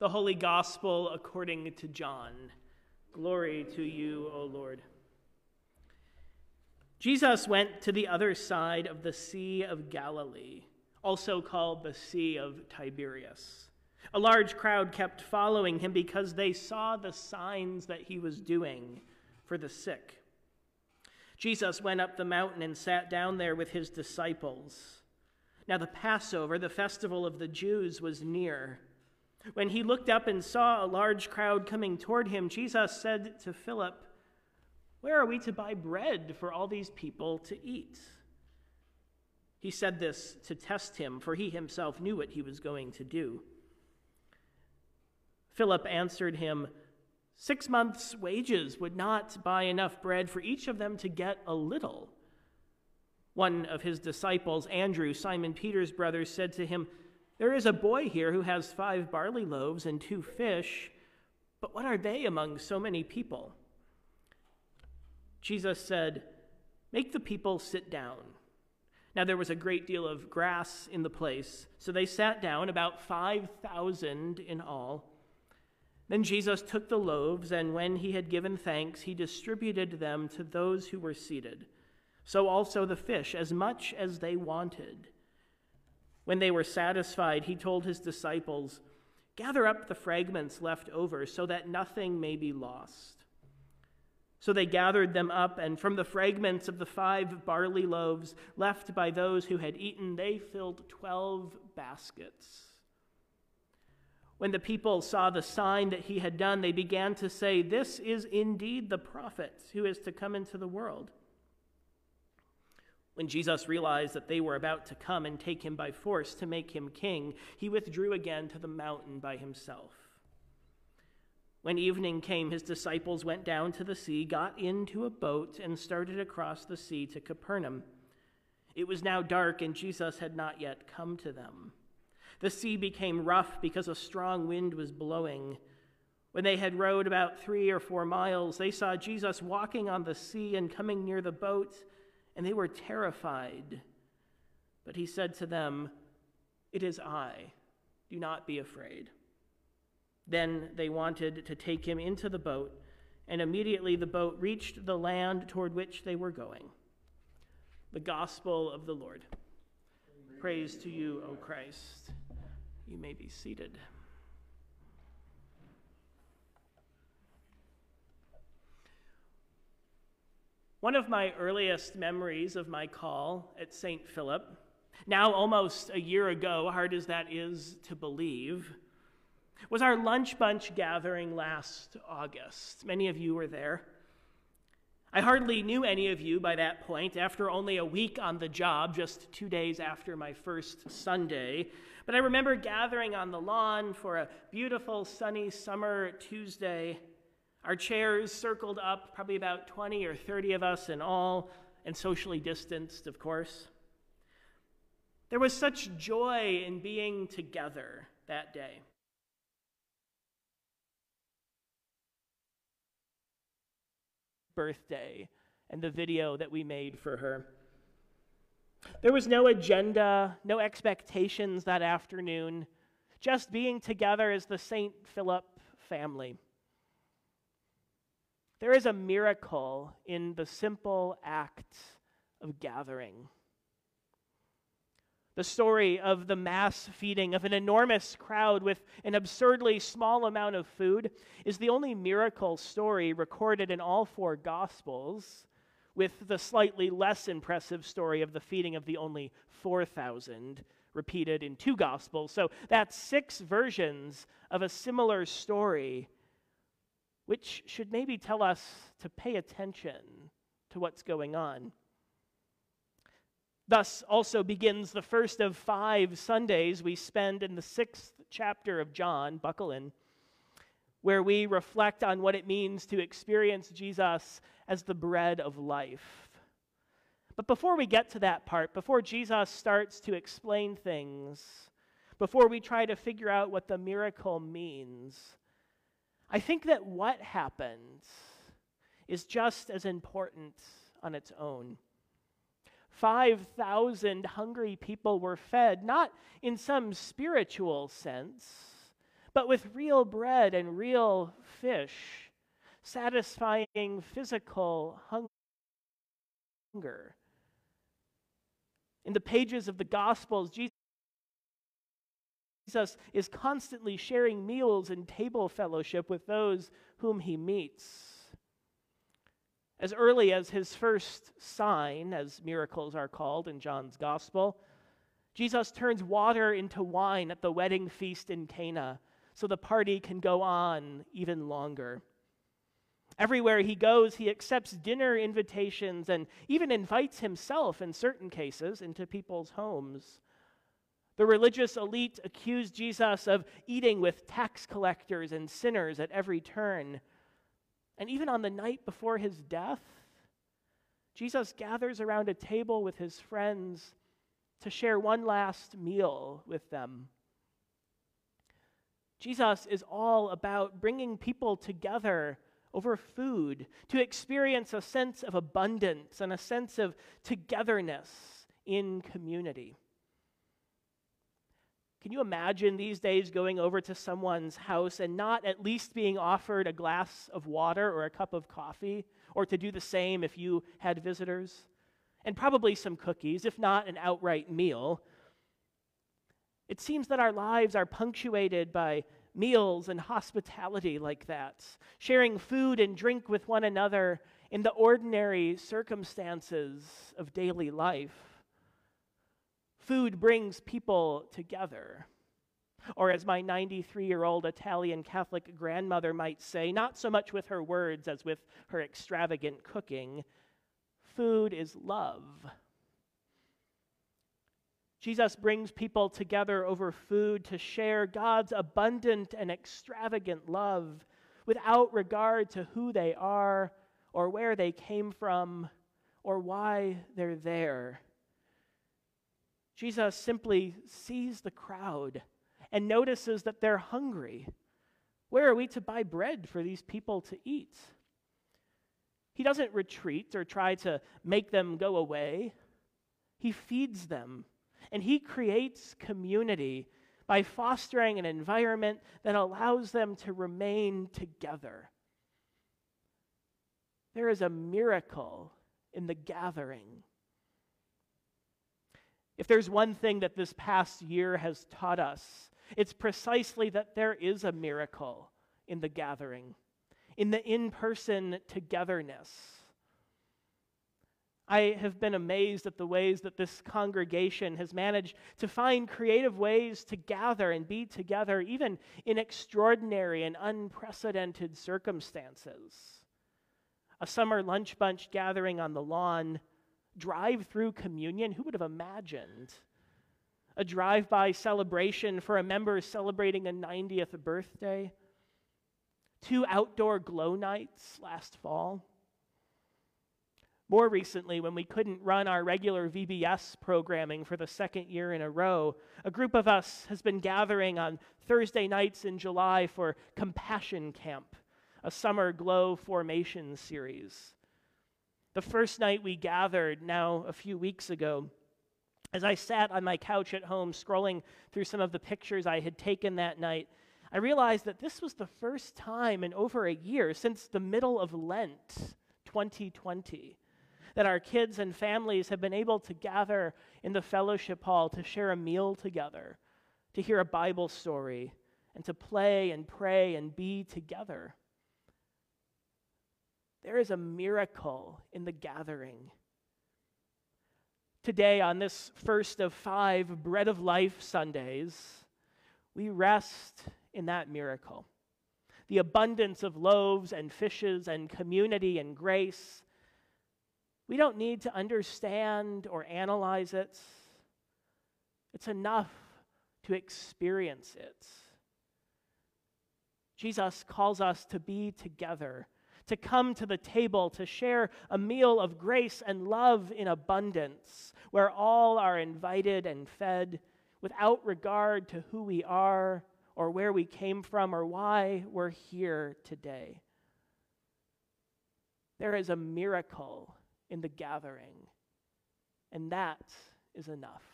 The Holy Gospel according to John. Glory to you, O Lord. Jesus went to the other side of the Sea of Galilee, also called the Sea of Tiberias. A large crowd kept following him because they saw the signs that he was doing for the sick. Jesus went up the mountain and sat down there with his disciples. Now, the Passover, the festival of the Jews, was near. When he looked up and saw a large crowd coming toward him, Jesus said to Philip, Where are we to buy bread for all these people to eat? He said this to test him, for he himself knew what he was going to do. Philip answered him, Six months' wages would not buy enough bread for each of them to get a little. One of his disciples, Andrew, Simon Peter's brother, said to him, there is a boy here who has five barley loaves and two fish, but what are they among so many people? Jesus said, Make the people sit down. Now there was a great deal of grass in the place, so they sat down, about 5,000 in all. Then Jesus took the loaves, and when he had given thanks, he distributed them to those who were seated. So also the fish, as much as they wanted. When they were satisfied, he told his disciples, Gather up the fragments left over so that nothing may be lost. So they gathered them up, and from the fragments of the five barley loaves left by those who had eaten, they filled twelve baskets. When the people saw the sign that he had done, they began to say, This is indeed the prophet who is to come into the world. When Jesus realized that they were about to come and take him by force to make him king, he withdrew again to the mountain by himself. When evening came, his disciples went down to the sea, got into a boat, and started across the sea to Capernaum. It was now dark, and Jesus had not yet come to them. The sea became rough because a strong wind was blowing. When they had rowed about three or four miles, they saw Jesus walking on the sea and coming near the boat and they were terrified. But he said to them, It is I. Do not be afraid. Then they wanted to take him into the boat, and immediately the boat reached the land toward which they were going. The Gospel of the Lord. Praise to you, O Christ. You may be seated. One of my earliest memories of my call at St. Philip, now almost a year ago, hard as that is to believe, was our lunch bunch gathering last August. Many of you were there. I hardly knew any of you by that point after only a week on the job, just two days after my first Sunday. But I remember gathering on the lawn for a beautiful sunny summer Tuesday our chairs circled up, probably about 20 or 30 of us in all, and socially distanced, of course. There was such joy in being together that day. Birthday and the video that we made for her. There was no agenda, no expectations that afternoon, just being together as the St. Philip family. There is a miracle in the simple act of gathering. The story of the mass feeding of an enormous crowd with an absurdly small amount of food is the only miracle story recorded in all four Gospels, with the slightly less impressive story of the feeding of the only 4,000 repeated in two Gospels. So that's six versions of a similar story which should maybe tell us to pay attention to what's going on. Thus, also begins the first of five Sundays we spend in the sixth chapter of John, buckle in, where we reflect on what it means to experience Jesus as the bread of life. But before we get to that part, before Jesus starts to explain things, before we try to figure out what the miracle means, I think that what happens is just as important on its own. 5,000 hungry people were fed, not in some spiritual sense, but with real bread and real fish, satisfying physical hunger. In the pages of the Gospels, Jesus is constantly sharing meals and table fellowship with those whom he meets. As early as his first sign, as miracles are called in John's Gospel, Jesus turns water into wine at the wedding feast in Cana so the party can go on even longer. Everywhere he goes, he accepts dinner invitations and even invites himself, in certain cases, into people's homes. The religious elite accused Jesus of eating with tax collectors and sinners at every turn. And even on the night before his death, Jesus gathers around a table with his friends to share one last meal with them. Jesus is all about bringing people together over food to experience a sense of abundance and a sense of togetherness in community. Can you imagine these days going over to someone's house and not at least being offered a glass of water or a cup of coffee, or to do the same if you had visitors? And probably some cookies, if not an outright meal. It seems that our lives are punctuated by meals and hospitality like that, sharing food and drink with one another in the ordinary circumstances of daily life. Food brings people together. Or, as my 93 year old Italian Catholic grandmother might say, not so much with her words as with her extravagant cooking, food is love. Jesus brings people together over food to share God's abundant and extravagant love without regard to who they are or where they came from or why they're there. Jesus simply sees the crowd and notices that they're hungry. Where are we to buy bread for these people to eat? He doesn't retreat or try to make them go away. He feeds them and he creates community by fostering an environment that allows them to remain together. There is a miracle in the gathering. If there's one thing that this past year has taught us, it's precisely that there is a miracle in the gathering, in the in person togetherness. I have been amazed at the ways that this congregation has managed to find creative ways to gather and be together, even in extraordinary and unprecedented circumstances. A summer lunch bunch gathering on the lawn, drive through communion, who would have imagined? A drive by celebration for a member celebrating a 90th birthday, two outdoor glow nights last fall more recently, when we couldn't run our regular VBS programming for the second year in a row, a group of us has been gathering on Thursday nights in July for Compassion Camp, a summer glow formation series. The first night we gathered, now a few weeks ago, as I sat on my couch at home scrolling through some of the pictures I had taken that night, I realized that this was the first time in over a year since the middle of Lent 2020 that our kids and families have been able to gather in the fellowship hall to share a meal together, to hear a Bible story, and to play and pray and be together. There is a miracle in the gathering. Today, on this first of five Bread of Life Sundays, we rest in that miracle. The abundance of loaves and fishes and community and grace we don't need to understand or analyze it. It's enough to experience it. Jesus calls us to be together, to come to the table, to share a meal of grace and love in abundance, where all are invited and fed without regard to who we are or where we came from or why we're here today. There is a miracle in the gathering. And that is enough.